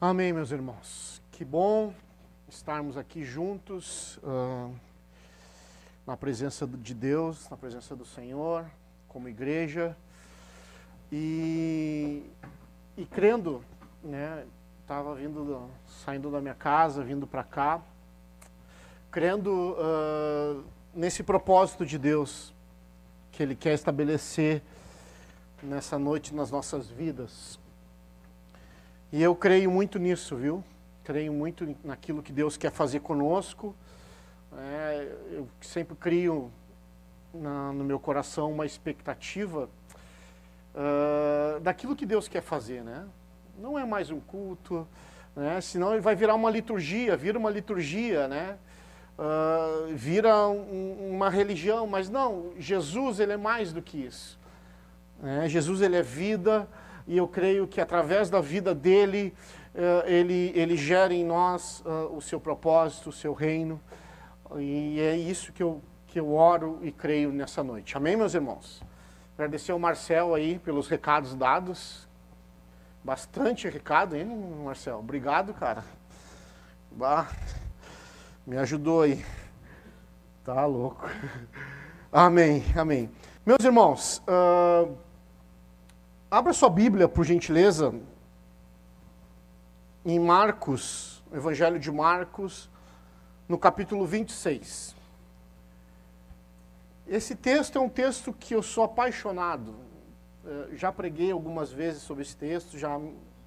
Amém, meus irmãos. Que bom estarmos aqui juntos uh, na presença de Deus, na presença do Senhor, como igreja e, e crendo, né? Estava vindo, saindo da minha casa, vindo para cá, crendo uh, nesse propósito de Deus que Ele quer estabelecer nessa noite nas nossas vidas. E eu creio muito nisso, viu? Creio muito naquilo que Deus quer fazer conosco. É, eu sempre crio na, no meu coração uma expectativa uh, daquilo que Deus quer fazer, né? Não é mais um culto, né? Senão ele vai virar uma liturgia, vira uma liturgia, né? Uh, vira um, uma religião, mas não, Jesus ele é mais do que isso. É, Jesus ele é vida, e eu creio que através da vida dele, uh, ele, ele gera em nós uh, o seu propósito, o seu reino. E é isso que eu, que eu oro e creio nessa noite. Amém, meus irmãos? Agradecer ao Marcel aí pelos recados dados. Bastante recado, hein, Marcel? Obrigado, cara. Bah, me ajudou aí. Tá louco. Amém, amém. Meus irmãos, uh, Abra sua Bíblia, por gentileza, em Marcos, Evangelho de Marcos, no capítulo 26. Esse texto é um texto que eu sou apaixonado. É, já preguei algumas vezes sobre esse texto, já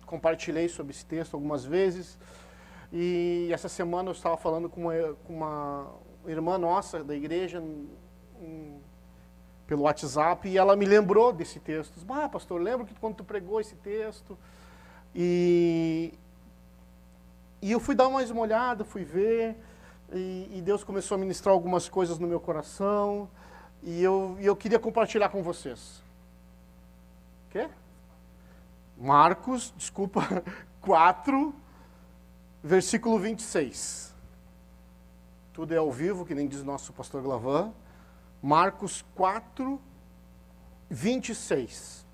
compartilhei sobre esse texto algumas vezes. E essa semana eu estava falando com uma, com uma irmã nossa da igreja, pelo WhatsApp e ela me lembrou desse texto. Ah, pastor, lembro que quando tu pregou esse texto. E, e eu fui dar mais uma olhada, fui ver, e, e Deus começou a ministrar algumas coisas no meu coração, e eu, e eu queria compartilhar com vocês. Quê? Marcos, desculpa, 4, versículo 26. Tudo é ao vivo, que nem diz nosso pastor Glavan. Marcos 4, 26.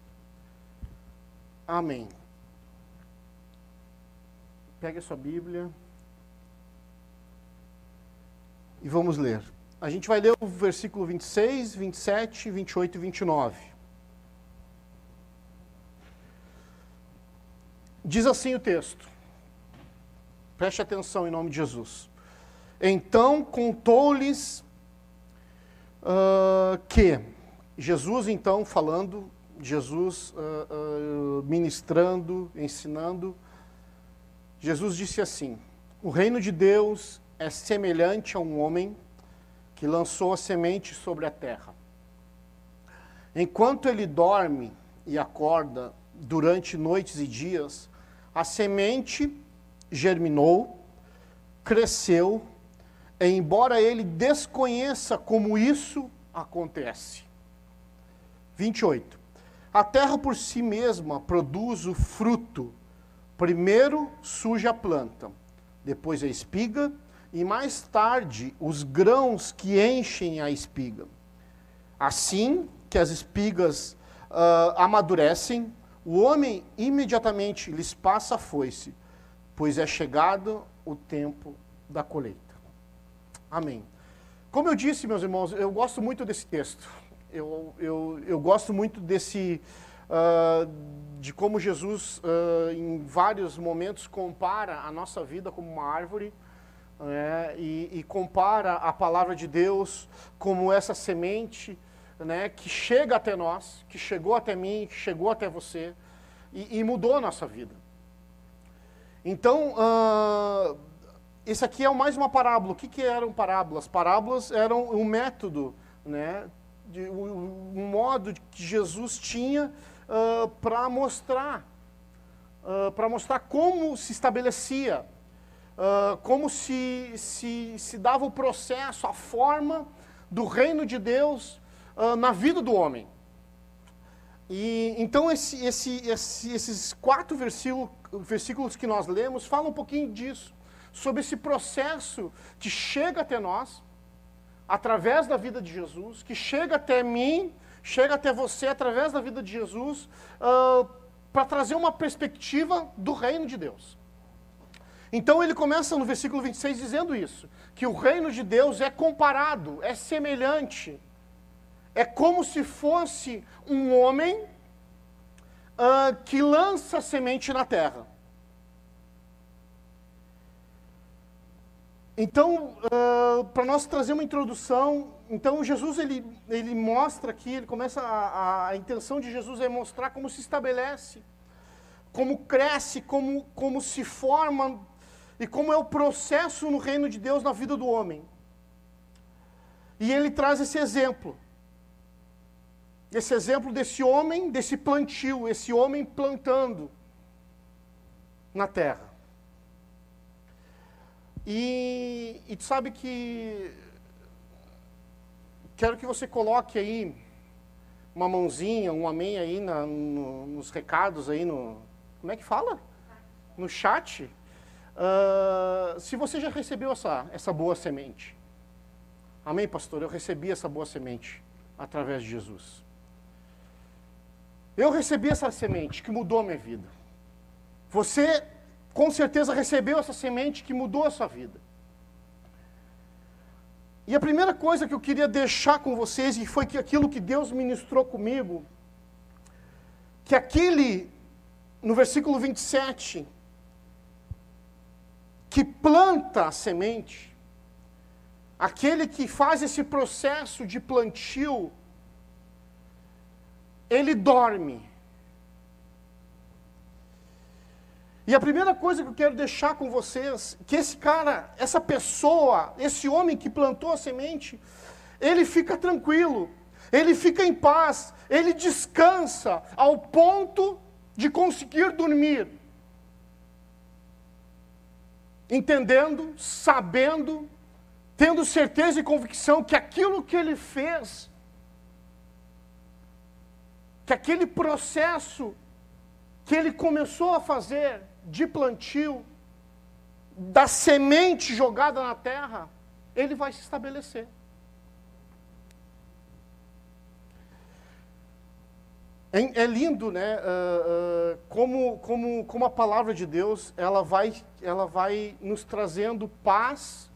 Amém. Pegue a sua Bíblia e vamos ler. A gente vai ler o versículo 26, 27, 28 e 29. Diz assim o texto. Preste atenção em nome de Jesus. Então contou-lhes uh, que Jesus, então, falando, Jesus uh, uh, ministrando, ensinando, Jesus disse assim: O reino de Deus é semelhante a um homem que lançou a semente sobre a terra. Enquanto ele dorme e acorda durante noites e dias, a semente germinou, cresceu, embora ele desconheça como isso acontece. 28. A terra por si mesma produz o fruto. Primeiro surge a planta, depois a espiga e mais tarde os grãos que enchem a espiga. Assim que as espigas uh, amadurecem, o homem imediatamente lhes passa a foice, pois é chegado o tempo da colheita. Amém. Como eu disse, meus irmãos, eu gosto muito desse texto. Eu, eu, eu gosto muito desse. Uh, de como Jesus, uh, em vários momentos, compara a nossa vida como uma árvore. Né, e, e, compara a palavra de Deus como essa semente né, que chega até nós, que chegou até mim, que chegou até você e, e mudou a nossa vida. Então, uh, esse aqui é mais uma parábola. O que, que eram parábolas? Parábolas eram um método, né, de, um, modo que Jesus tinha uh, para mostrar, uh, para mostrar como se estabelecia, uh, como se, se, se dava o processo, a forma do reino de Deus na vida do homem. E então esse, esse, esse, esses quatro versículos que nós lemos falam um pouquinho disso sobre esse processo que chega até nós, através da vida de Jesus, que chega até mim, chega até você através da vida de Jesus, uh, para trazer uma perspectiva do reino de Deus. Então ele começa no versículo 26 dizendo isso: que o reino de Deus é comparado, é semelhante, é como se fosse um homem uh, que lança semente na terra. Então, uh, para nós trazer uma introdução, então Jesus ele, ele mostra aqui, ele começa a, a, intenção de Jesus é mostrar como se estabelece, como cresce, como, como se forma e como é o processo no reino de Deus na vida do homem. E ele traz esse exemplo. Esse exemplo desse homem, desse plantio, esse homem plantando na terra. E, e sabe que quero que você coloque aí uma mãozinha, um amém aí na, no, nos recados aí no. Como é que fala? No chat. Uh, se você já recebeu essa, essa boa semente. Amém, pastor? Eu recebi essa boa semente através de Jesus. Eu recebi essa semente que mudou a minha vida. Você com certeza recebeu essa semente que mudou a sua vida. E a primeira coisa que eu queria deixar com vocês, e foi que aquilo que Deus ministrou comigo, que aquele, no versículo 27, que planta a semente, aquele que faz esse processo de plantio, ele dorme. E a primeira coisa que eu quero deixar com vocês, que esse cara, essa pessoa, esse homem que plantou a semente, ele fica tranquilo, ele fica em paz, ele descansa ao ponto de conseguir dormir. Entendendo, sabendo, tendo certeza e convicção que aquilo que ele fez, que aquele processo que ele começou a fazer, de plantio, da semente jogada na terra, ele vai se estabelecer. É, é lindo, né? Uh, uh, como, como, como a palavra de Deus ela vai, ela vai nos trazendo paz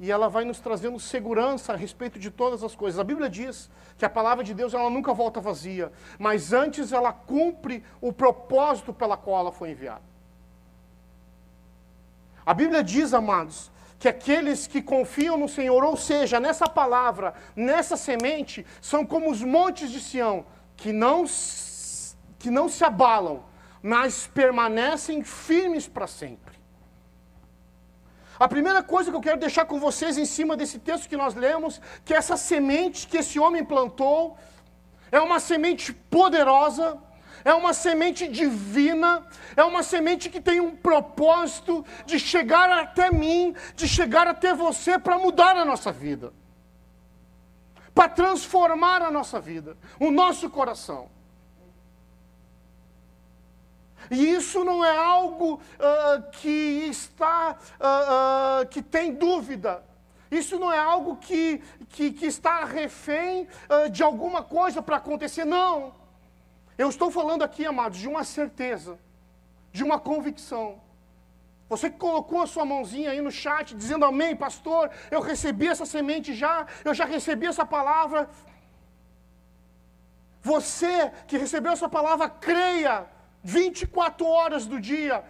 e ela vai nos trazendo segurança a respeito de todas as coisas. A Bíblia diz que a palavra de Deus ela nunca volta vazia, mas antes ela cumpre o propósito pela qual ela foi enviada. A Bíblia diz, amados, que aqueles que confiam no Senhor, ou seja, nessa palavra, nessa semente, são como os montes de Sião, que não, que não se abalam, mas permanecem firmes para sempre. A primeira coisa que eu quero deixar com vocês em cima desse texto que nós lemos, que essa semente que esse homem plantou, é uma semente poderosa, é uma semente divina, é uma semente que tem um propósito de chegar até mim, de chegar até você para mudar a nossa vida, para transformar a nossa vida, o nosso coração. E isso não é algo uh, que está, uh, uh, que tem dúvida. Isso não é algo que, que, que está refém de alguma coisa para acontecer, não. Eu estou falando aqui, amados, de uma certeza, de uma convicção. Você que colocou a sua mãozinha aí no chat dizendo amém, pastor, eu recebi essa semente já, eu já recebi essa palavra. Você que recebeu essa palavra, creia 24 horas do dia,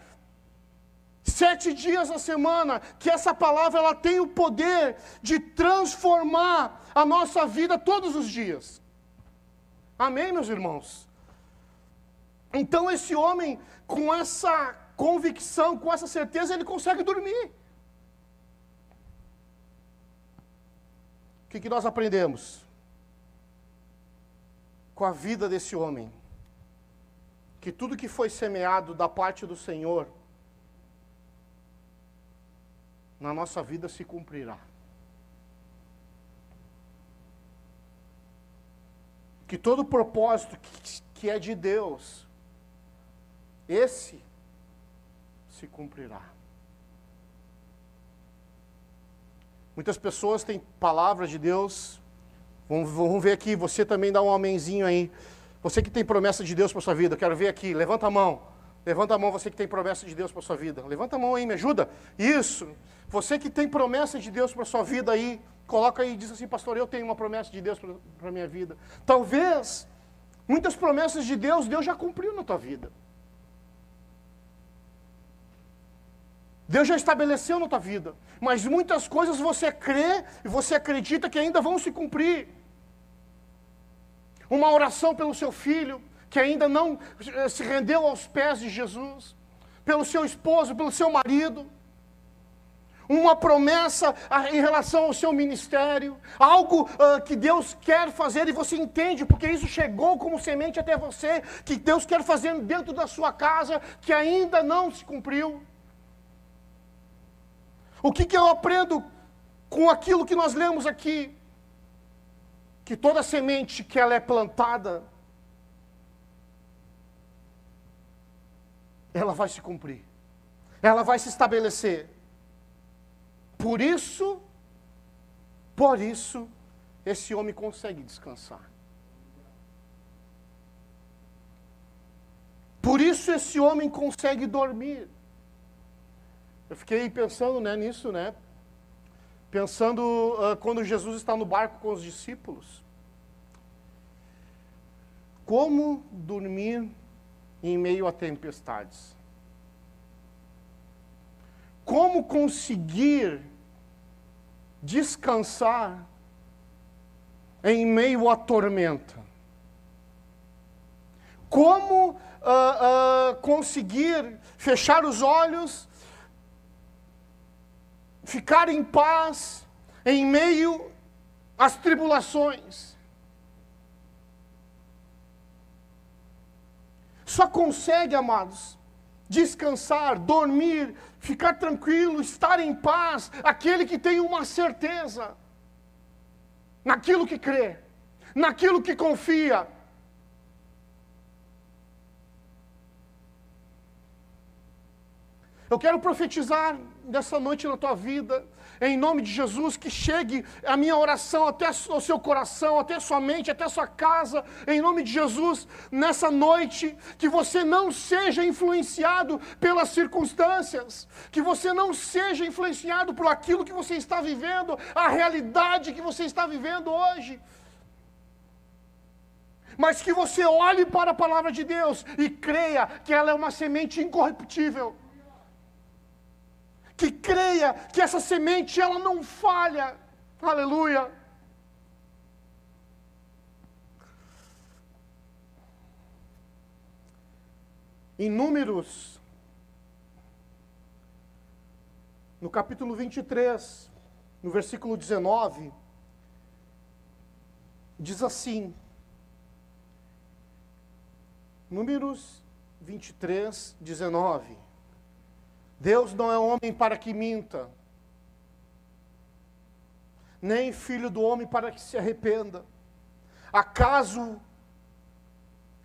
sete dias na semana, que essa palavra ela tem o poder de transformar a nossa vida todos os dias. Amém, meus irmãos? Então esse homem, com essa convicção, com essa certeza, ele consegue dormir. O que, que nós aprendemos com a vida desse homem? Que tudo que foi semeado da parte do Senhor, na nossa vida se cumprirá. Que todo propósito que, que é de Deus, esse se cumprirá. Muitas pessoas têm palavras de Deus. Vamos, vamos ver aqui, você também dá um amenzinho aí. Você que tem promessa de Deus para sua vida, quero ver aqui, levanta a mão. Levanta a mão você que tem promessa de Deus para sua vida. Levanta a mão aí, me ajuda. Isso. Você que tem promessa de Deus para sua vida aí, coloca aí e diz assim, pastor, eu tenho uma promessa de Deus para a minha vida. Talvez muitas promessas de Deus, Deus já cumpriu na tua vida. Deus já estabeleceu na tua vida. Mas muitas coisas você crê e você acredita que ainda vão se cumprir. Uma oração pelo seu filho, que ainda não eh, se rendeu aos pés de Jesus. Pelo seu esposo, pelo seu marido. Uma promessa ah, em relação ao seu ministério. Algo uh, que Deus quer fazer e você entende, porque isso chegou como semente até você. Que Deus quer fazer dentro da sua casa, que ainda não se cumpriu. O que, que eu aprendo com aquilo que nós lemos aqui? Que toda semente que ela é plantada, ela vai se cumprir, ela vai se estabelecer. Por isso, por isso, esse homem consegue descansar. Por isso esse homem consegue dormir. Eu fiquei pensando né, nisso, né? Pensando uh, quando Jesus está no barco com os discípulos. Como dormir em meio a tempestades? Como conseguir descansar em meio à tormenta? Como uh, uh, conseguir fechar os olhos ficar em paz em meio às tribulações. Só consegue, amados, descansar, dormir, ficar tranquilo, estar em paz, aquele que tem uma certeza naquilo que crê, naquilo que confia. Eu quero profetizar nessa noite na tua vida, em nome de Jesus, que chegue a minha oração até o seu coração, até a sua mente, até a sua casa, em nome de Jesus, nessa noite, que você não seja influenciado pelas circunstâncias, que você não seja influenciado por aquilo que você está vivendo, a realidade que você está vivendo hoje. Mas que você olhe para a palavra de Deus e creia que ela é uma semente incorruptível que creia que essa semente ela não falha. Aleluia. Em Números, no capítulo 23, no versículo 19, diz assim: Números 23, 19. Deus não é homem para que minta, nem filho do homem para que se arrependa. Acaso,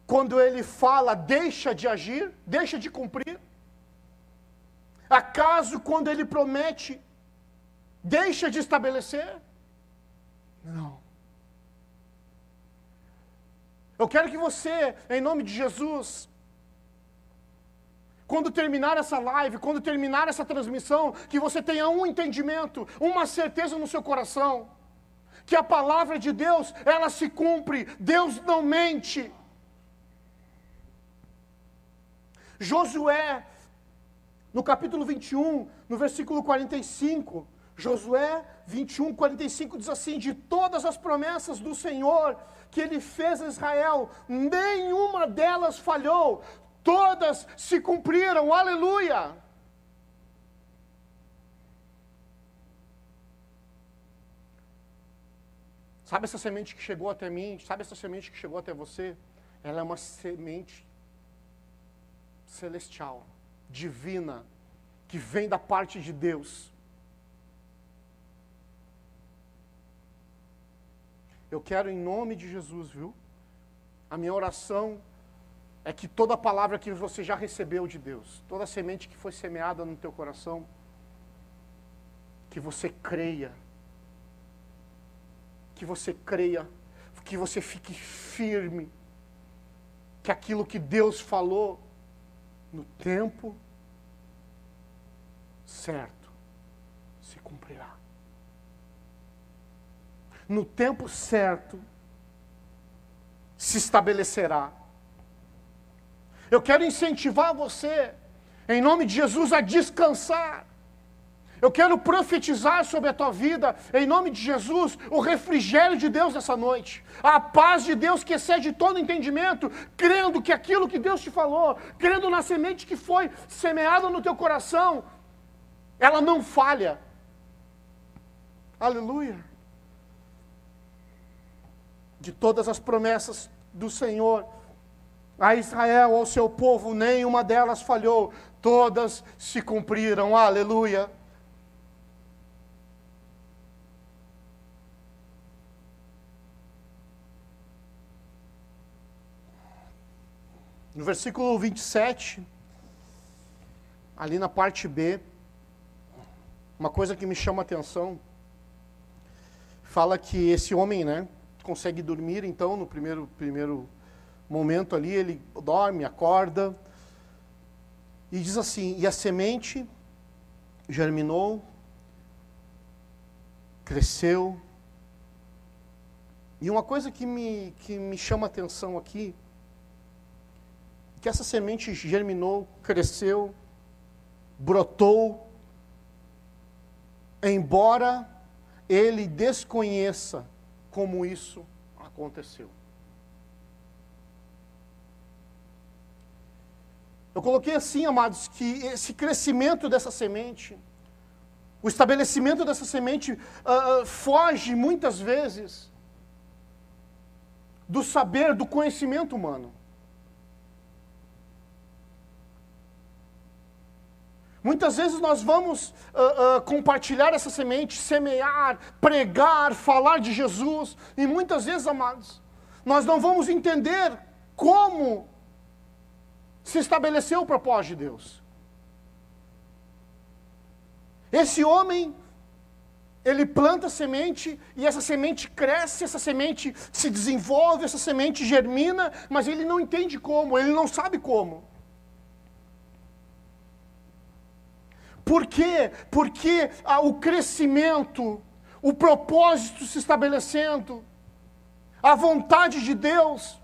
quando ele fala, deixa de agir, deixa de cumprir? Acaso, quando ele promete, deixa de estabelecer? Não. Eu quero que você, em nome de Jesus, quando terminar essa live, quando terminar essa transmissão, que você tenha um entendimento, uma certeza no seu coração, que a palavra de Deus, ela se cumpre, Deus não mente. Josué, no capítulo 21, no versículo 45, Josué 21, 45 diz assim: De todas as promessas do Senhor que ele fez a Israel, nenhuma delas falhou, todas se cumpriram, aleluia. Sabe essa semente que chegou até mim? Sabe essa semente que chegou até você? Ela é uma semente celestial, divina, que vem da parte de Deus. Eu quero, em nome de Jesus, viu? A minha oração é que toda palavra que você já recebeu de Deus, toda semente que foi semeada no teu coração, que você creia, que você creia, que você fique firme, que aquilo que Deus falou, no tempo certo se cumprirá. No tempo certo se estabelecerá. Eu quero incentivar você, em nome de Jesus, a descansar. Eu quero profetizar sobre a tua vida, em nome de Jesus, o refrigério de Deus nessa noite, a paz de Deus que excede todo entendimento, crendo que aquilo que Deus te falou, crendo na semente que foi semeada no teu coração, ela não falha. Aleluia. De todas as promessas do Senhor a Israel, ao seu povo, nenhuma delas falhou, todas se cumpriram. Aleluia. No versículo 27, ali na parte B, uma coisa que me chama a atenção, fala que esse homem, né, consegue dormir, então, no primeiro, primeiro momento ali, ele dorme, acorda, e diz assim: e a semente germinou, cresceu. E uma coisa que me, que me chama a atenção aqui, que essa semente germinou, cresceu, brotou, embora ele desconheça como isso aconteceu. Eu coloquei assim, amados, que esse crescimento dessa semente, o estabelecimento dessa semente, uh, foge muitas vezes do saber, do conhecimento humano. Muitas vezes nós vamos uh, uh, compartilhar essa semente, semear, pregar, falar de Jesus, e muitas vezes, amados, nós não vamos entender como se estabeleceu o propósito de Deus. Esse homem, ele planta semente e essa semente cresce, essa semente se desenvolve, essa semente germina, mas ele não entende como, ele não sabe como. Por quê? Porque ah, o crescimento, o propósito se estabelecendo, a vontade de Deus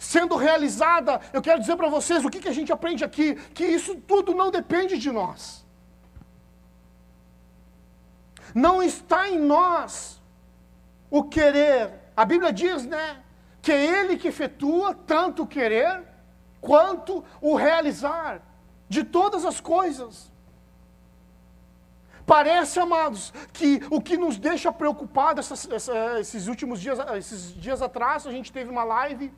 sendo realizada, eu quero dizer para vocês o que, que a gente aprende aqui: que isso tudo não depende de nós. Não está em nós o querer. A Bíblia diz, né? Que é Ele que efetua tanto o querer quanto o realizar de todas as coisas. Parece, amados, que o que nos deixa preocupados esses últimos dias, esses dias atrás, a gente teve uma live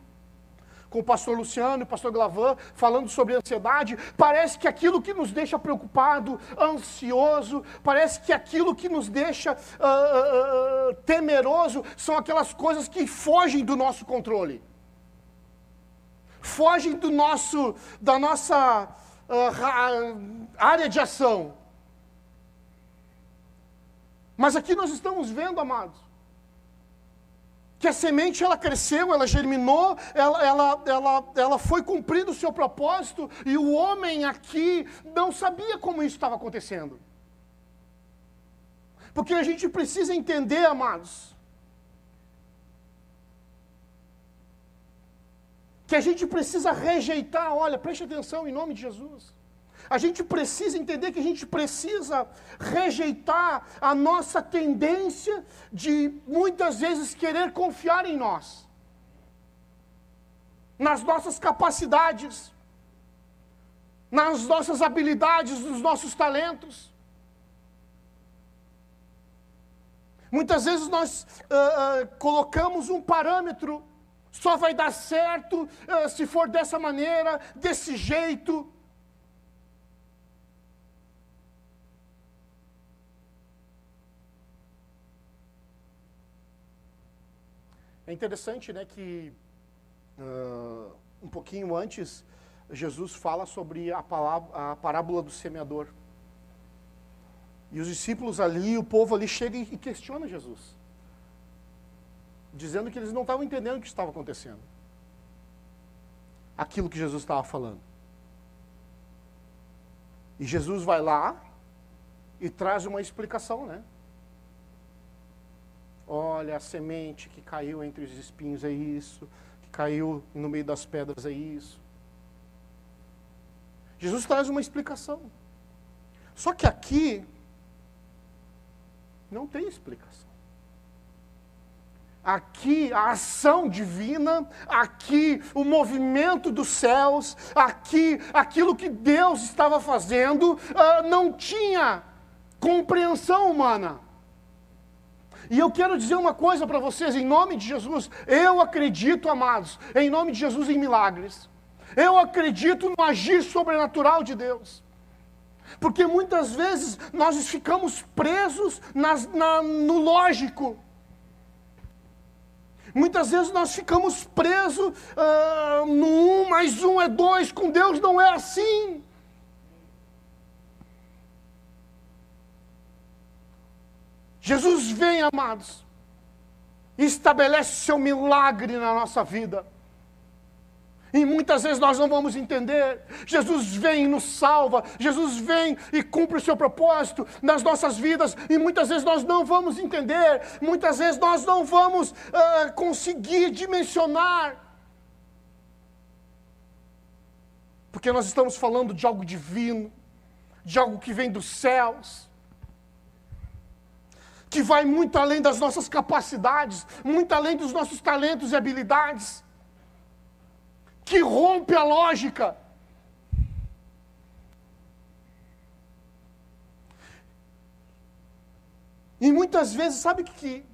com o pastor Luciano e o pastor Glavan falando sobre ansiedade. Parece que aquilo que nos deixa preocupado, ansioso, parece que aquilo que nos deixa uh, uh, temeroso são aquelas coisas que fogem do nosso controle. Fogem do nosso, da nossa uh, área de ação. Mas aqui nós estamos vendo, amados, que a semente ela cresceu, ela germinou, ela, ela, ela, ela foi cumprindo o seu propósito, e o homem aqui não sabia como isso estava acontecendo. Porque a gente precisa entender, amados, que a gente precisa rejeitar, olha, preste atenção em nome de Jesus. A gente precisa entender que a gente precisa rejeitar a nossa tendência de muitas vezes querer confiar em nós, nas nossas capacidades, nas nossas habilidades, nos nossos talentos. Muitas vezes nós uh, uh, colocamos um parâmetro, só vai dar certo uh, se for dessa maneira, desse jeito. É interessante né, que uh, um pouquinho antes, Jesus fala sobre a, palavra, a parábola do semeador. E os discípulos ali, o povo ali chega e questiona Jesus. Dizendo que eles não estavam entendendo o que estava acontecendo. Aquilo que Jesus estava falando. E Jesus vai lá e traz uma explicação, né? Olha, a semente que caiu entre os espinhos é isso, que caiu no meio das pedras é isso. Jesus traz uma explicação. Só que aqui não tem explicação. Aqui a ação divina, aqui o movimento dos céus, aqui aquilo que Deus estava fazendo, uh, não tinha compreensão humana. E eu quero dizer uma coisa para vocês, em nome de Jesus, eu acredito, amados, em nome de Jesus, em milagres. Eu acredito no agir sobrenatural de Deus. Porque muitas vezes nós ficamos presos nas, na, no lógico. Muitas vezes nós ficamos presos uh, no um mais um é dois, com Deus não é assim. Jesus vem, amados, e estabelece seu milagre na nossa vida. E muitas vezes nós não vamos entender. Jesus vem e nos salva, Jesus vem e cumpre o seu propósito nas nossas vidas, e muitas vezes nós não vamos entender, muitas vezes nós não vamos uh, conseguir dimensionar. Porque nós estamos falando de algo divino, de algo que vem dos céus, que vai muito além das nossas capacidades, muito além dos nossos talentos e habilidades que rompe a lógica. E muitas vezes, sabe que,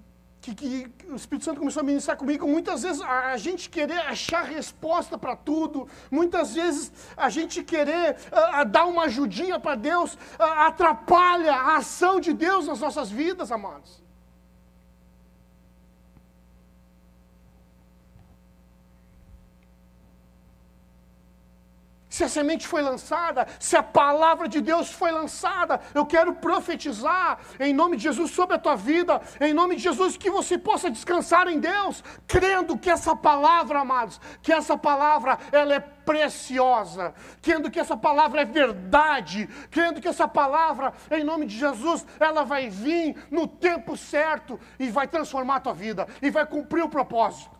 que, que, o Espírito Santo começou a ministrar comigo? Muitas vezes a, a gente querer achar resposta para tudo, muitas vezes a gente querer a, dar uma ajudinha para Deus, atrapalha a ação de Deus nas nossas vidas, amados. Se a semente foi lançada, se a palavra de Deus foi lançada, eu quero profetizar em nome de Jesus sobre a tua vida, em nome de Jesus que você possa descansar em Deus, crendo que essa palavra, amados, que essa palavra ela é preciosa, crendo que essa palavra é verdade, crendo que essa palavra, em nome de Jesus, ela vai vir no tempo certo e vai transformar a tua vida e vai cumprir o propósito.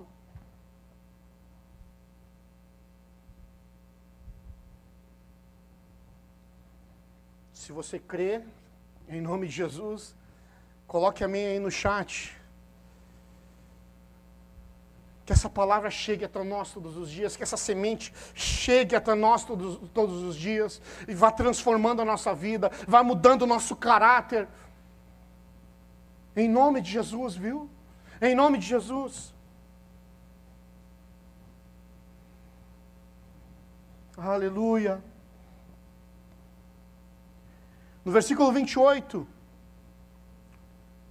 Se você crê, em nome de Jesus, coloque amém aí no chat. Que essa palavra chegue até nós todos os dias, que essa semente chegue até nós todos, todos os dias e vá transformando a nossa vida, vá mudando o nosso caráter. Em nome de Jesus, viu? Em nome de Jesus. Aleluia. No versículo 28,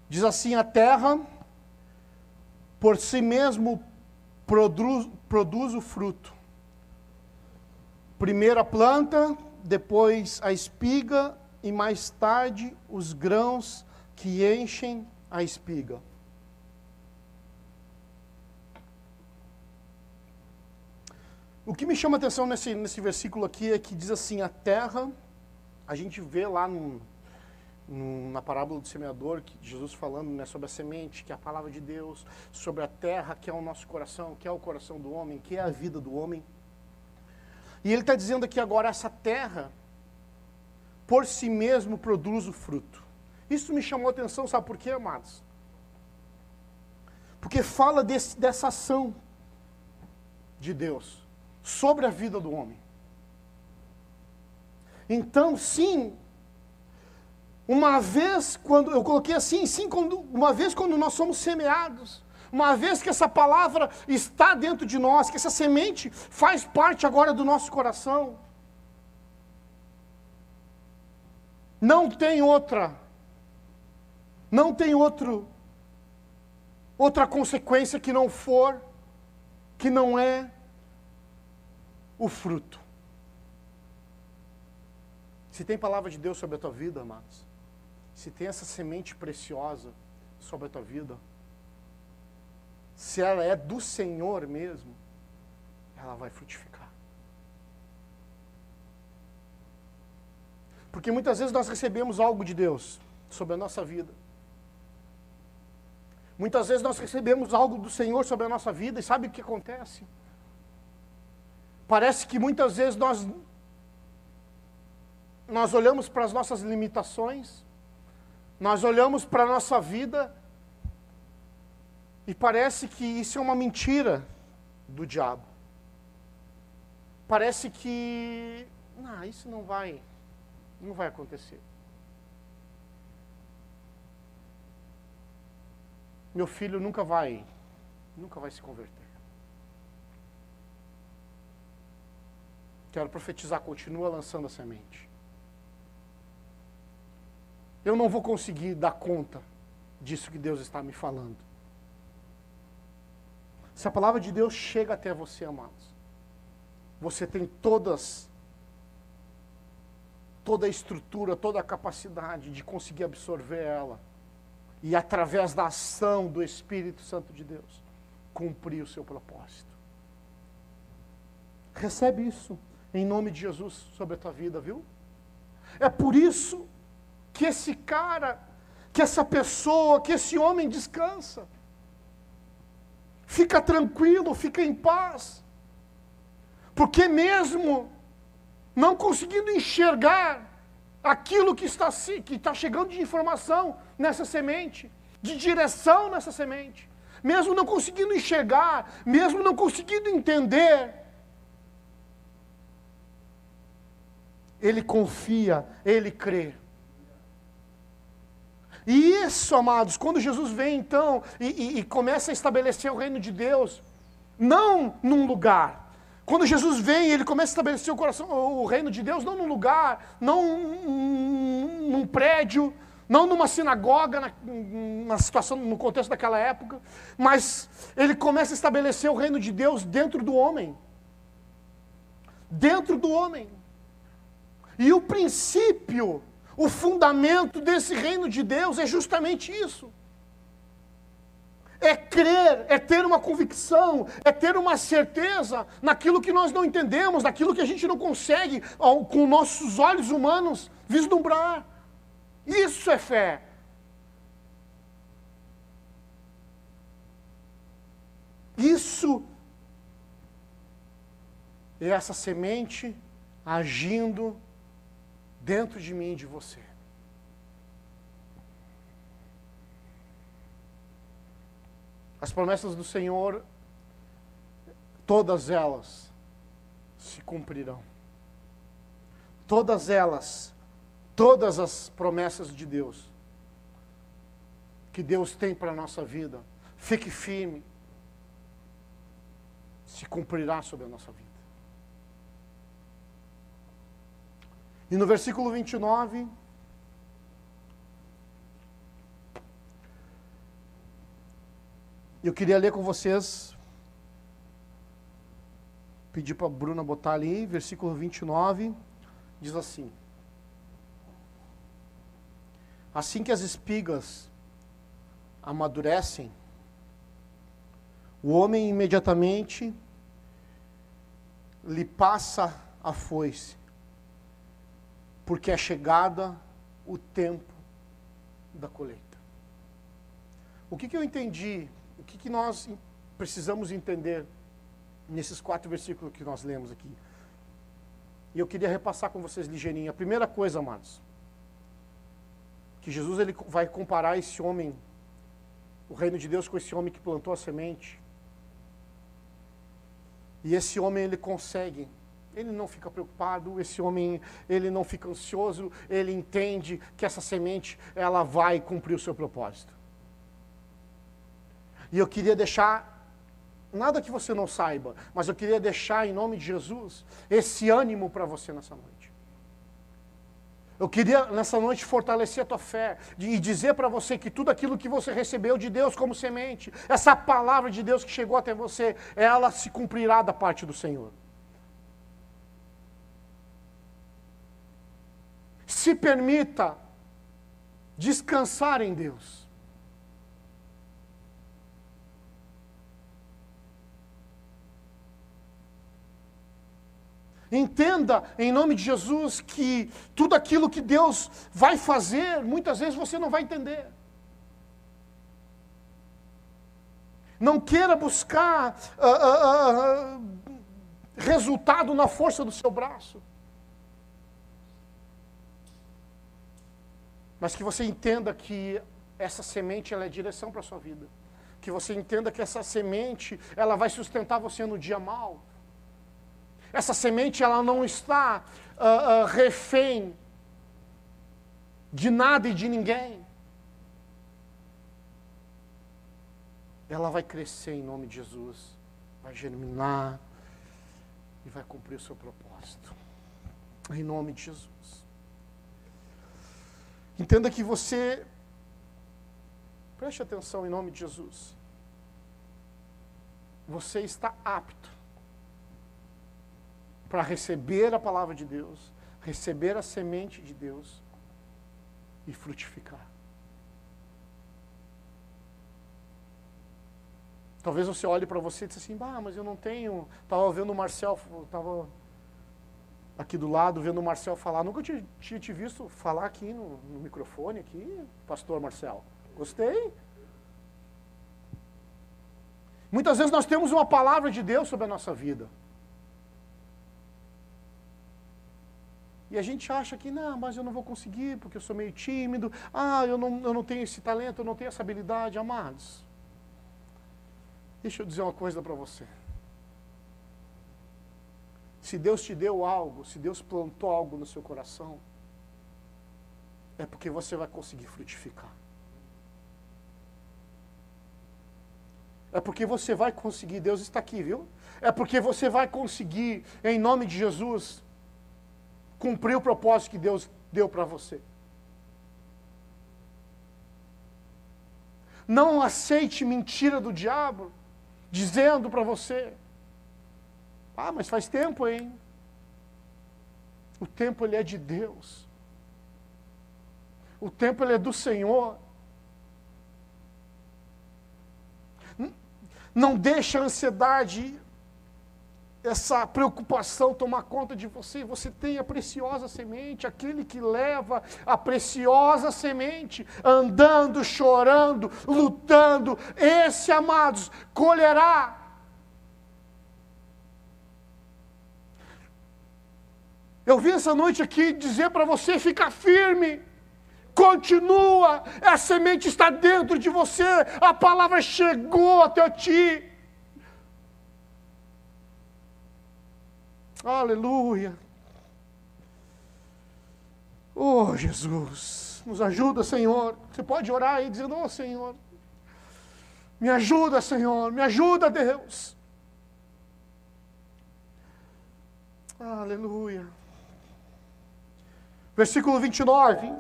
diz assim: A terra por si mesmo produz, produz o fruto. Primeiro a planta, depois a espiga e mais tarde os grãos que enchem a espiga. O que me chama a atenção nesse, nesse versículo aqui é que diz assim: a terra a gente vê lá no, no, na parábola do semeador, que Jesus falando né, sobre a semente, que é a palavra de Deus, sobre a terra, que é o nosso coração, que é o coração do homem, que é a vida do homem. E ele está dizendo aqui agora, essa terra, por si mesmo, produz o fruto. Isso me chamou a atenção, sabe por quê, amados? Porque fala desse, dessa ação de Deus sobre a vida do homem. Então, sim, uma vez quando eu coloquei assim, sim, quando, uma vez quando nós somos semeados, uma vez que essa palavra está dentro de nós, que essa semente faz parte agora do nosso coração, não tem outra, não tem outro, outra consequência que não for, que não é o fruto. Se tem palavra de Deus sobre a tua vida, amados, se tem essa semente preciosa sobre a tua vida, se ela é do Senhor mesmo, ela vai frutificar. Porque muitas vezes nós recebemos algo de Deus sobre a nossa vida. Muitas vezes nós recebemos algo do Senhor sobre a nossa vida e sabe o que acontece? Parece que muitas vezes nós nós olhamos para as nossas limitações, nós olhamos para a nossa vida e parece que isso é uma mentira do diabo. Parece que, não, isso não vai, não vai acontecer. Meu filho nunca vai, nunca vai se converter. Quero profetizar, continua lançando a semente. Eu não vou conseguir dar conta disso que Deus está me falando. Se a palavra de Deus chega até você, amados, você tem todas toda a estrutura, toda a capacidade de conseguir absorver ela e através da ação do Espírito Santo de Deus cumprir o seu propósito. Recebe isso em nome de Jesus sobre a tua vida, viu? É por isso que esse cara, que essa pessoa, que esse homem descansa. Fica tranquilo, fica em paz. Porque mesmo não conseguindo enxergar aquilo que está, que está chegando de informação nessa semente, de direção nessa semente, mesmo não conseguindo enxergar, mesmo não conseguindo entender, ele confia, ele crê. E isso, amados, quando Jesus vem então e, e, e, começa a estabelecer o reino de Deus, não num lugar. Quando Jesus vem, ele começa a estabelecer o, coração, o reino de Deus, não num lugar, não num, num prédio, não numa sinagoga, na, na situação, no contexto daquela época, mas ele começa a estabelecer o reino de Deus dentro do homem. Dentro do homem. E o princípio o fundamento desse reino de Deus é justamente isso. É crer, é ter uma convicção, é ter uma certeza naquilo que nós não entendemos, naquilo que a gente não consegue, com nossos olhos humanos, vislumbrar. Isso é fé. Isso é essa semente agindo dentro de mim e de você. As promessas do Senhor, todas elas se cumprirão. Todas elas, todas as promessas de Deus, que Deus tem para a nossa vida, fique firme, se cumprirá sobre a nossa vida. E no versículo 29, eu queria ler com vocês, pedir para a Bruna botar ali, versículo 29, diz assim: Assim que as espigas amadurecem, o homem imediatamente lhe passa a foice porque é chegada o tempo da colheita. O que, que eu entendi? O que, que nós precisamos entender nesses quatro versículos que nós lemos aqui? E eu queria repassar com vocês ligeirinho. A primeira coisa, amados, que Jesus ele vai comparar esse homem, o reino de Deus, com esse homem que plantou a semente. E esse homem ele consegue ele não fica preocupado, esse homem, ele não fica ansioso, ele entende que essa semente, ela vai cumprir o seu propósito. E eu queria deixar, nada que você não saiba, mas eu queria deixar em nome de Jesus esse ânimo para você nessa noite. Eu queria nessa noite fortalecer a tua fé e dizer para você que tudo aquilo que você recebeu de Deus como semente, essa palavra de Deus que chegou até você, ela se cumprirá da parte do Senhor. Se permita descansar em Deus. Entenda, em nome de Jesus, que tudo aquilo que Deus vai fazer, muitas vezes você não vai entender. Não queira buscar uh, uh, uh, resultado na força do seu braço. Mas que você entenda que essa semente ela é direção para a sua vida. Que você entenda que essa semente ela vai sustentar você no dia mal. Essa semente ela não está uh, uh, refém de nada e de ninguém. Ela vai crescer em nome de Jesus, vai germinar e vai cumprir o seu propósito. Em nome de Jesus. Entenda que você, preste atenção em nome de Jesus. Você está apto para receber a palavra de Deus, receber a semente de Deus e frutificar. Talvez você olhe para você e diga assim, bah, mas eu não tenho. Estava vendo o Marcel, estava aqui do lado vendo o Marcel falar. Nunca tinha, te visto falar aqui no, no microfone, aqui, pastor Marcel. Gostei. Muitas vezes nós temos uma palavra de Deus sobre a nossa vida. E a gente acha que, não, mas eu não vou conseguir porque eu sou meio tímido. Ah, eu não, eu não tenho esse talento, eu não tenho essa habilidade. Amados, deixa eu dizer uma coisa para você. Se Deus te deu algo, se Deus plantou algo no seu coração, é porque você vai conseguir frutificar. É porque você vai conseguir, Deus está aqui, viu? É porque você vai conseguir, em nome de Jesus, cumprir o propósito que Deus deu para você. Não aceite mentira do diabo, dizendo para você: Ah, mas faz tempo, hein? O tempo ele é de Deus. O tempo ele é do Senhor. Não deixe a ansiedade essa preocupação tomar conta de você, você tem a preciosa semente, aquele que leva a preciosa semente, andando, chorando, lutando, esse, amados, colherá. Eu vim essa noite aqui dizer para você ficar firme. Continua, a semente está dentro de você, a palavra chegou até ti. Aleluia. Oh, Jesus, nos ajuda, Senhor. Você pode orar aí dizendo: Oh, Senhor, me ajuda, Senhor, me ajuda, Deus. Aleluia. Versículo 29.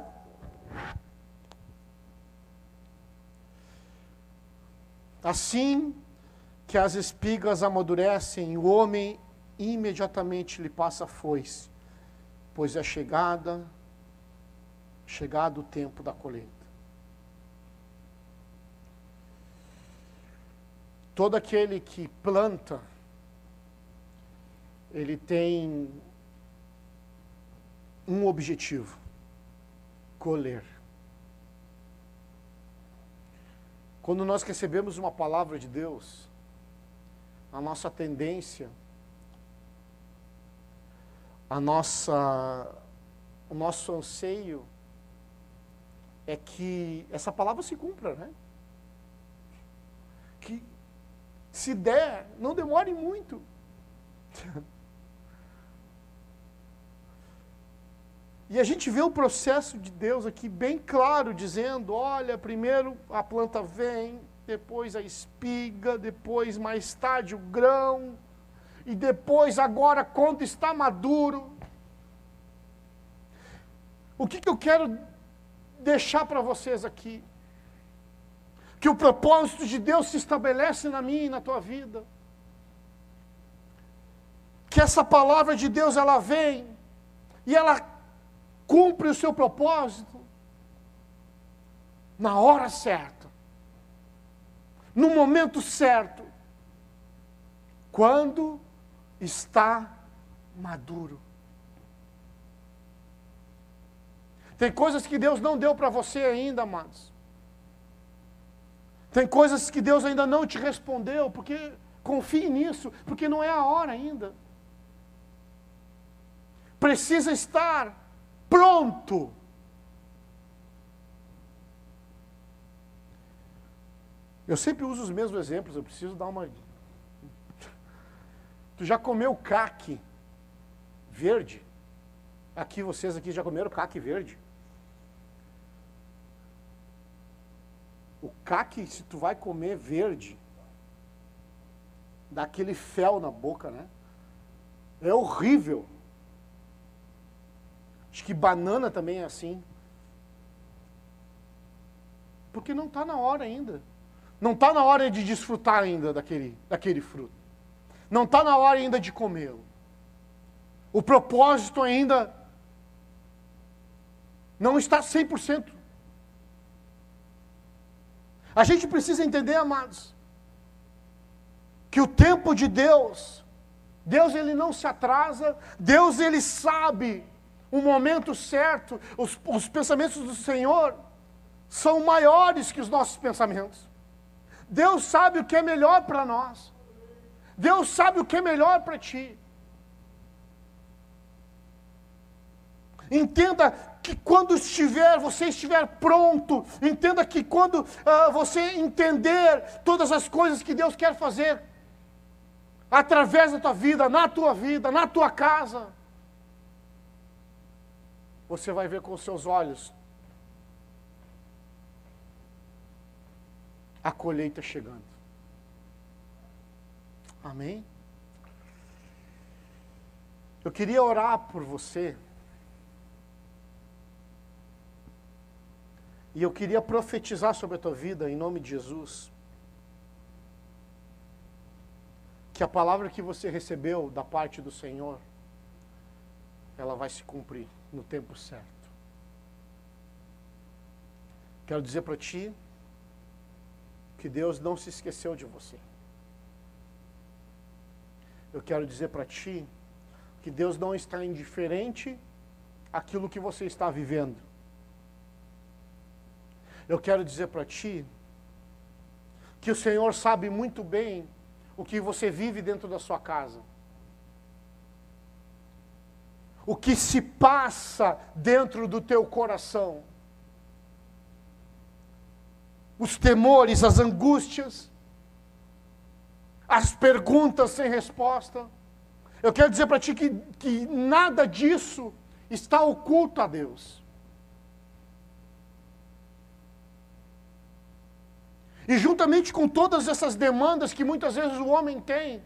Assim que as espigas amadurecem, o homem imediatamente lhe passa a foice, pois é chegada, chegado o tempo da colheita. Todo aquele que planta, ele tem um objetivo: colher. Quando nós recebemos uma palavra de Deus, a nossa tendência a nossa, o nosso anseio é que essa palavra se cumpra, né? Que se der, não demore muito. E a gente vê o processo de Deus aqui bem claro, dizendo: olha, primeiro a planta vem, depois a espiga, depois mais tarde o grão, e depois, agora, quando está maduro. O que, que eu quero deixar para vocês aqui? Que o propósito de Deus se estabelece na minha e na tua vida. Que essa palavra de Deus ela vem e ela cumpre o seu propósito na hora certa, no momento certo, quando está maduro. Tem coisas que Deus não deu para você ainda, amados. Tem coisas que Deus ainda não te respondeu, porque confie nisso, porque não é a hora ainda. Precisa estar pronto. Eu sempre uso os mesmos exemplos, eu preciso dar uma. Tu já comeu caque verde? Aqui, vocês aqui já comeram caque verde? O caque, se tu vai comer verde, dá aquele fel na boca, né? É horrível. Acho que banana também é assim. Porque não está na hora ainda. Não está na hora de desfrutar ainda daquele, daquele fruto. Não está na hora ainda de comê-lo. O propósito ainda não está 100% a gente precisa entender, amados, que o tempo de Deus, Deus ele não se atrasa, Deus ele sabe o momento certo, os, os pensamentos do Senhor são maiores que os nossos pensamentos. Deus sabe o que é melhor para nós. Deus sabe o que é melhor para ti. Entenda que quando estiver, você estiver pronto, entenda que quando uh, você entender todas as coisas que Deus quer fazer, através da tua vida, na tua vida, na tua casa, você vai ver com os seus olhos a colheita chegando. Amém? Eu queria orar por você. E eu queria profetizar sobre a tua vida, em nome de Jesus, que a palavra que você recebeu da parte do Senhor, ela vai se cumprir no tempo certo. Quero dizer para ti que Deus não se esqueceu de você. Eu quero dizer para ti que Deus não está indiferente àquilo que você está vivendo. Eu quero dizer para ti que o Senhor sabe muito bem o que você vive dentro da sua casa. O que se passa dentro do teu coração. Os temores, as angústias, as perguntas sem resposta. Eu quero dizer para ti que, que nada disso está oculto a Deus. E juntamente com todas essas demandas que muitas vezes o homem tem,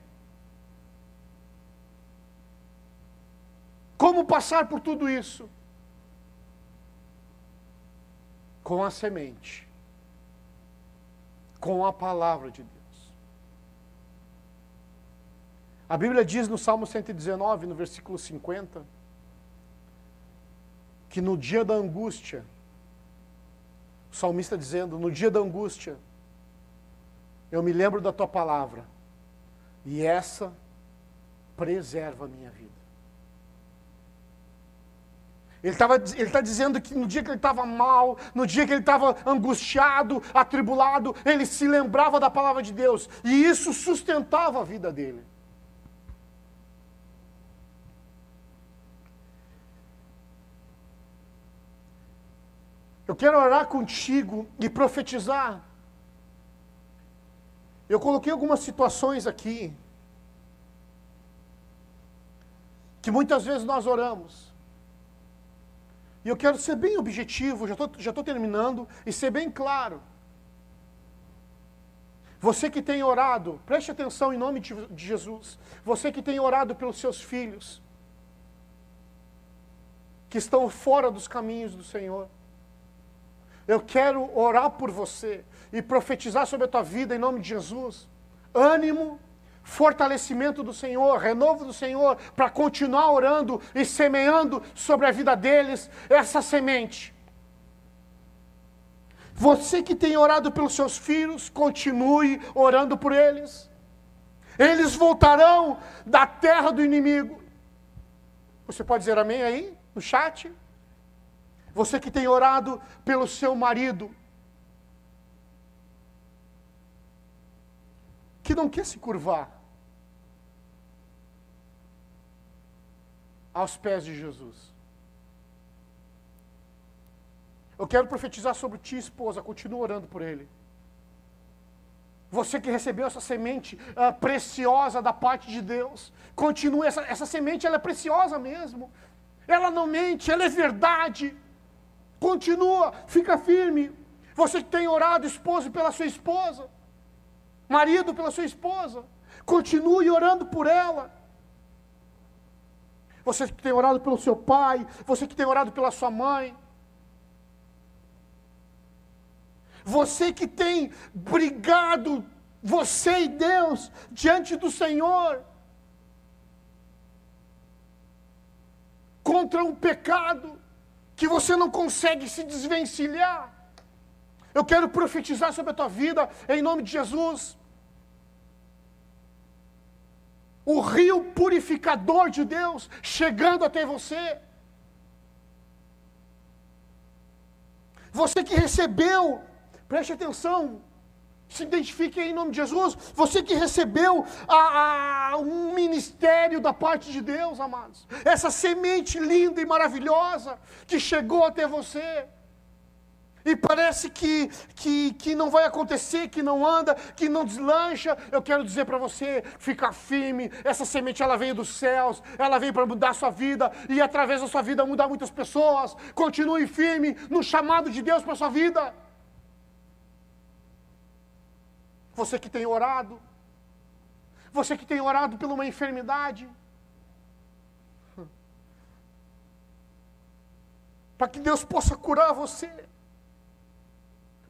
como passar por tudo isso? Com a semente, com a palavra de Deus. A Bíblia diz no Salmo 119, no versículo 50, que no dia da angústia, o salmista dizendo: no dia da angústia, eu me lembro da tua palavra, e essa preserva a minha vida. Ele está dizendo que no dia que ele estava mal, no dia que ele estava angustiado, atribulado, ele se lembrava da palavra de Deus, e isso sustentava a vida dele. Eu quero orar contigo e profetizar eu coloquei algumas situações aqui que muitas vezes nós oramos. E eu quero ser bem objetivo, já estou já terminando, e ser bem claro. Você que tem orado, preste atenção em nome de, de Jesus. Você que tem orado pelos seus filhos, que estão fora dos caminhos do Senhor. Eu quero orar por você e profetizar sobre a tua vida em nome de Jesus. Ânimo, fortalecimento do Senhor, renovo do Senhor, para continuar orando e semeando sobre a vida deles essa semente. Você que tem orado pelos seus filhos, continue orando por eles. Eles voltarão da terra do inimigo. Você pode dizer amém aí, no chat? Você que tem orado pelo seu marido, que não quer se curvar aos pés de Jesus. Eu quero profetizar sobre ti, esposa, continua orando por ele. Você que recebeu essa semente uh, preciosa da parte de Deus, continue, essa, essa semente ela é preciosa mesmo. Ela não mente, ela é verdade. Continua, fica firme. Você que tem orado, esposo, pela sua esposa, marido pela sua esposa, continue orando por ela. Você que tem orado pelo seu pai, você que tem orado pela sua mãe, Você que tem brigado, você e Deus, diante do Senhor, contra um pecado que você não consegue se desvencilhar. Eu quero profetizar sobre a tua vida, em nome de Jesus. O rio purificador de Deus chegando até você. Você que recebeu Preste atenção. Se identifique em nome de Jesus. Você que recebeu a, a, um ministério da parte de Deus, amados. Essa semente linda e maravilhosa que chegou até você. E parece que, que, que não vai acontecer, que não anda, que não deslancha. Eu quero dizer para você, fica firme. Essa semente ela veio dos céus, ela veio para mudar a sua vida e através da sua vida mudar muitas pessoas. Continue firme no chamado de Deus para sua vida. Você que tem orado, você que tem orado por uma enfermidade, para que Deus possa curar você,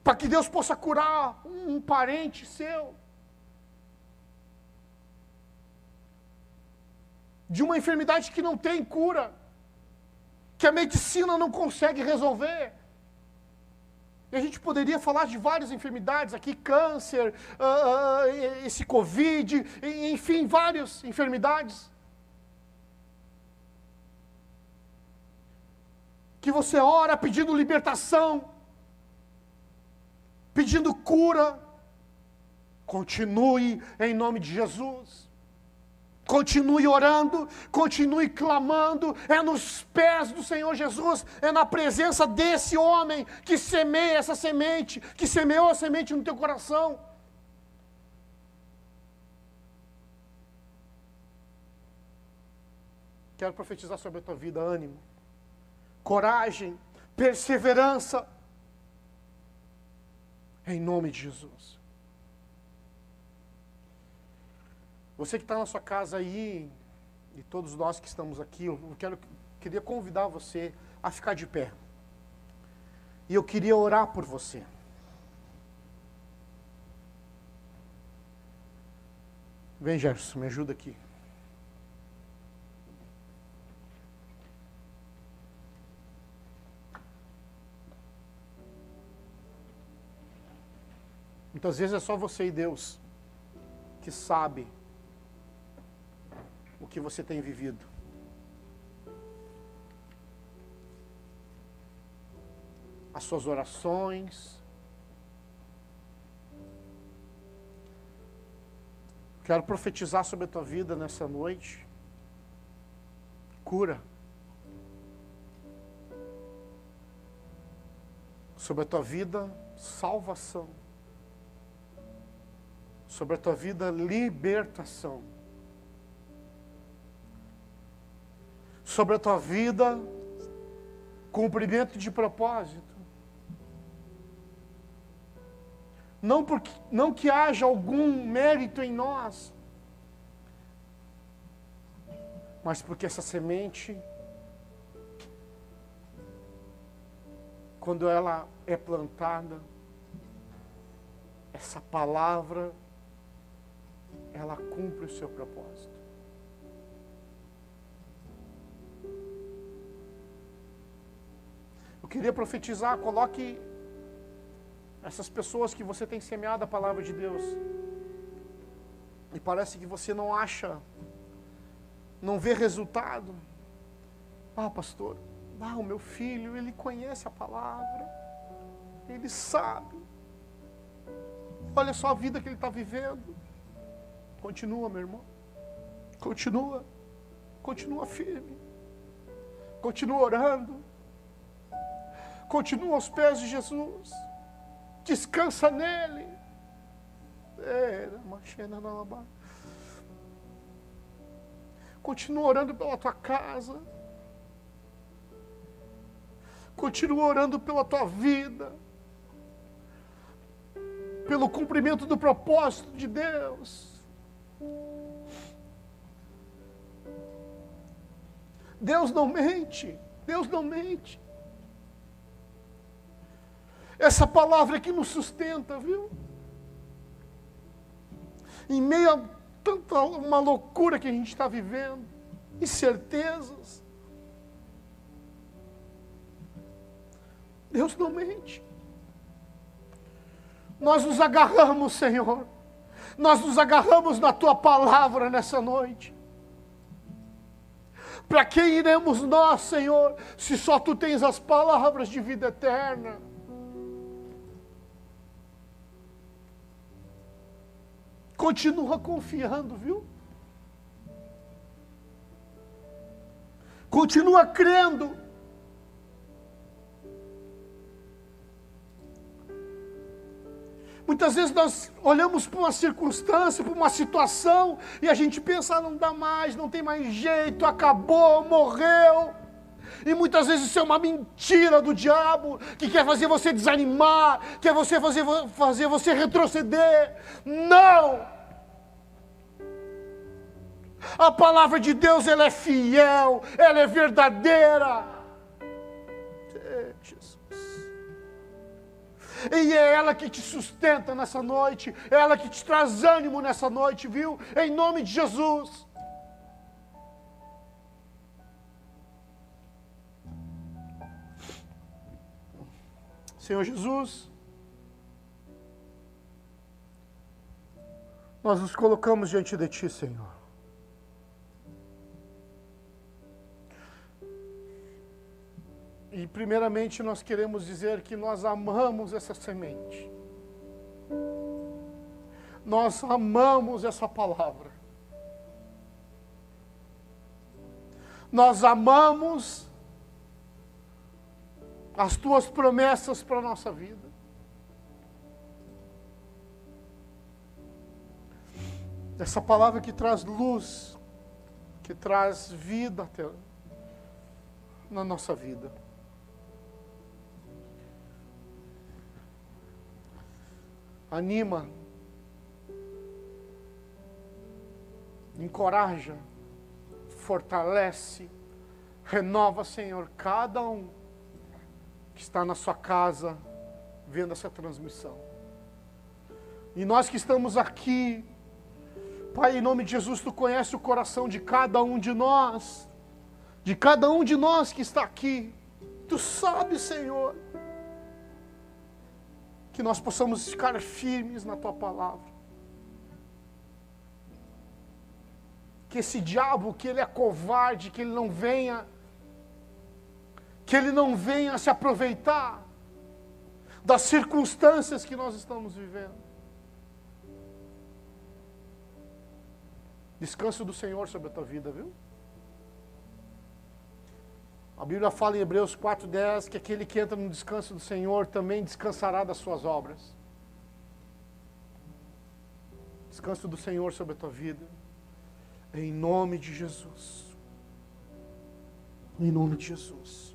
para que Deus possa curar um, um parente seu, de uma enfermidade que não tem cura, que a medicina não consegue resolver. E a gente poderia falar de várias enfermidades aqui, câncer, uh, uh, esse Covid, enfim, várias enfermidades. Que você ora pedindo libertação, pedindo cura. Continue em nome de Jesus. Continue orando, continue clamando, é nos pés do Senhor Jesus, é na presença desse homem que semeia essa semente, que semeou a semente no teu coração. Quero profetizar sobre a tua vida ânimo, coragem, perseverança, em nome de Jesus. Você que está na sua casa aí, e todos nós que estamos aqui, eu quero, queria convidar você a ficar de pé. E eu queria orar por você. Vem, Gerson, me ajuda aqui. Muitas vezes é só você e Deus que sabe o que você tem vivido. As suas orações. Quero profetizar sobre a tua vida nessa noite. Cura. Sobre a tua vida, salvação. Sobre a tua vida, libertação. sobre a tua vida, cumprimento de propósito. Não, porque, não que haja algum mérito em nós, mas porque essa semente, quando ela é plantada, essa palavra, ela cumpre o seu propósito. queria profetizar, coloque essas pessoas que você tem semeado a palavra de Deus. E parece que você não acha, não vê resultado. Ah, pastor, ah, o meu filho, ele conhece a palavra, ele sabe. Olha só a vida que ele está vivendo. Continua, meu irmão. Continua. Continua firme. Continua orando. Continua aos pés de Jesus. Descansa nele. É, Continua orando pela tua casa. Continua orando pela tua vida. Pelo cumprimento do propósito de Deus. Deus não mente. Deus não mente. Essa palavra que nos sustenta, viu? Em meio a tanta uma loucura que a gente está vivendo, incertezas. Deus não mente. Nós nos agarramos, Senhor. Nós nos agarramos na tua palavra nessa noite. Para quem iremos nós, Senhor, se só tu tens as palavras de vida eterna? Continua confiando, viu? Continua crendo. Muitas vezes nós olhamos para uma circunstância, para uma situação, e a gente pensa, ah, não dá mais, não tem mais jeito, acabou, morreu. E muitas vezes isso é uma mentira do diabo, que quer fazer você desanimar, quer você fazer, fazer você retroceder. Não! A palavra de Deus ela é fiel, ela é verdadeira. E é ela que te sustenta nessa noite, é ela que te traz ânimo nessa noite, viu? Em nome de Jesus. Senhor Jesus, nós nos colocamos diante de Ti, Senhor. E primeiramente nós queremos dizer que nós amamos essa semente. Nós amamos essa palavra. Nós amamos as tuas promessas para a nossa vida. Essa palavra que traz luz, que traz vida na nossa vida. Anima, encoraja, fortalece, renova, Senhor, cada um que está na sua casa vendo essa transmissão. E nós que estamos aqui, Pai, em nome de Jesus, Tu conhece o coração de cada um de nós, de cada um de nós que está aqui. Tu sabes, Senhor que nós possamos ficar firmes na tua palavra. Que esse diabo, que ele é covarde, que ele não venha, que ele não venha se aproveitar das circunstâncias que nós estamos vivendo. Descanso do Senhor sobre a tua vida, viu? A Bíblia fala em Hebreus 4,10 que aquele que entra no descanso do Senhor também descansará das suas obras. Descanso do Senhor sobre a tua vida. Em nome de Jesus. Em nome de Jesus.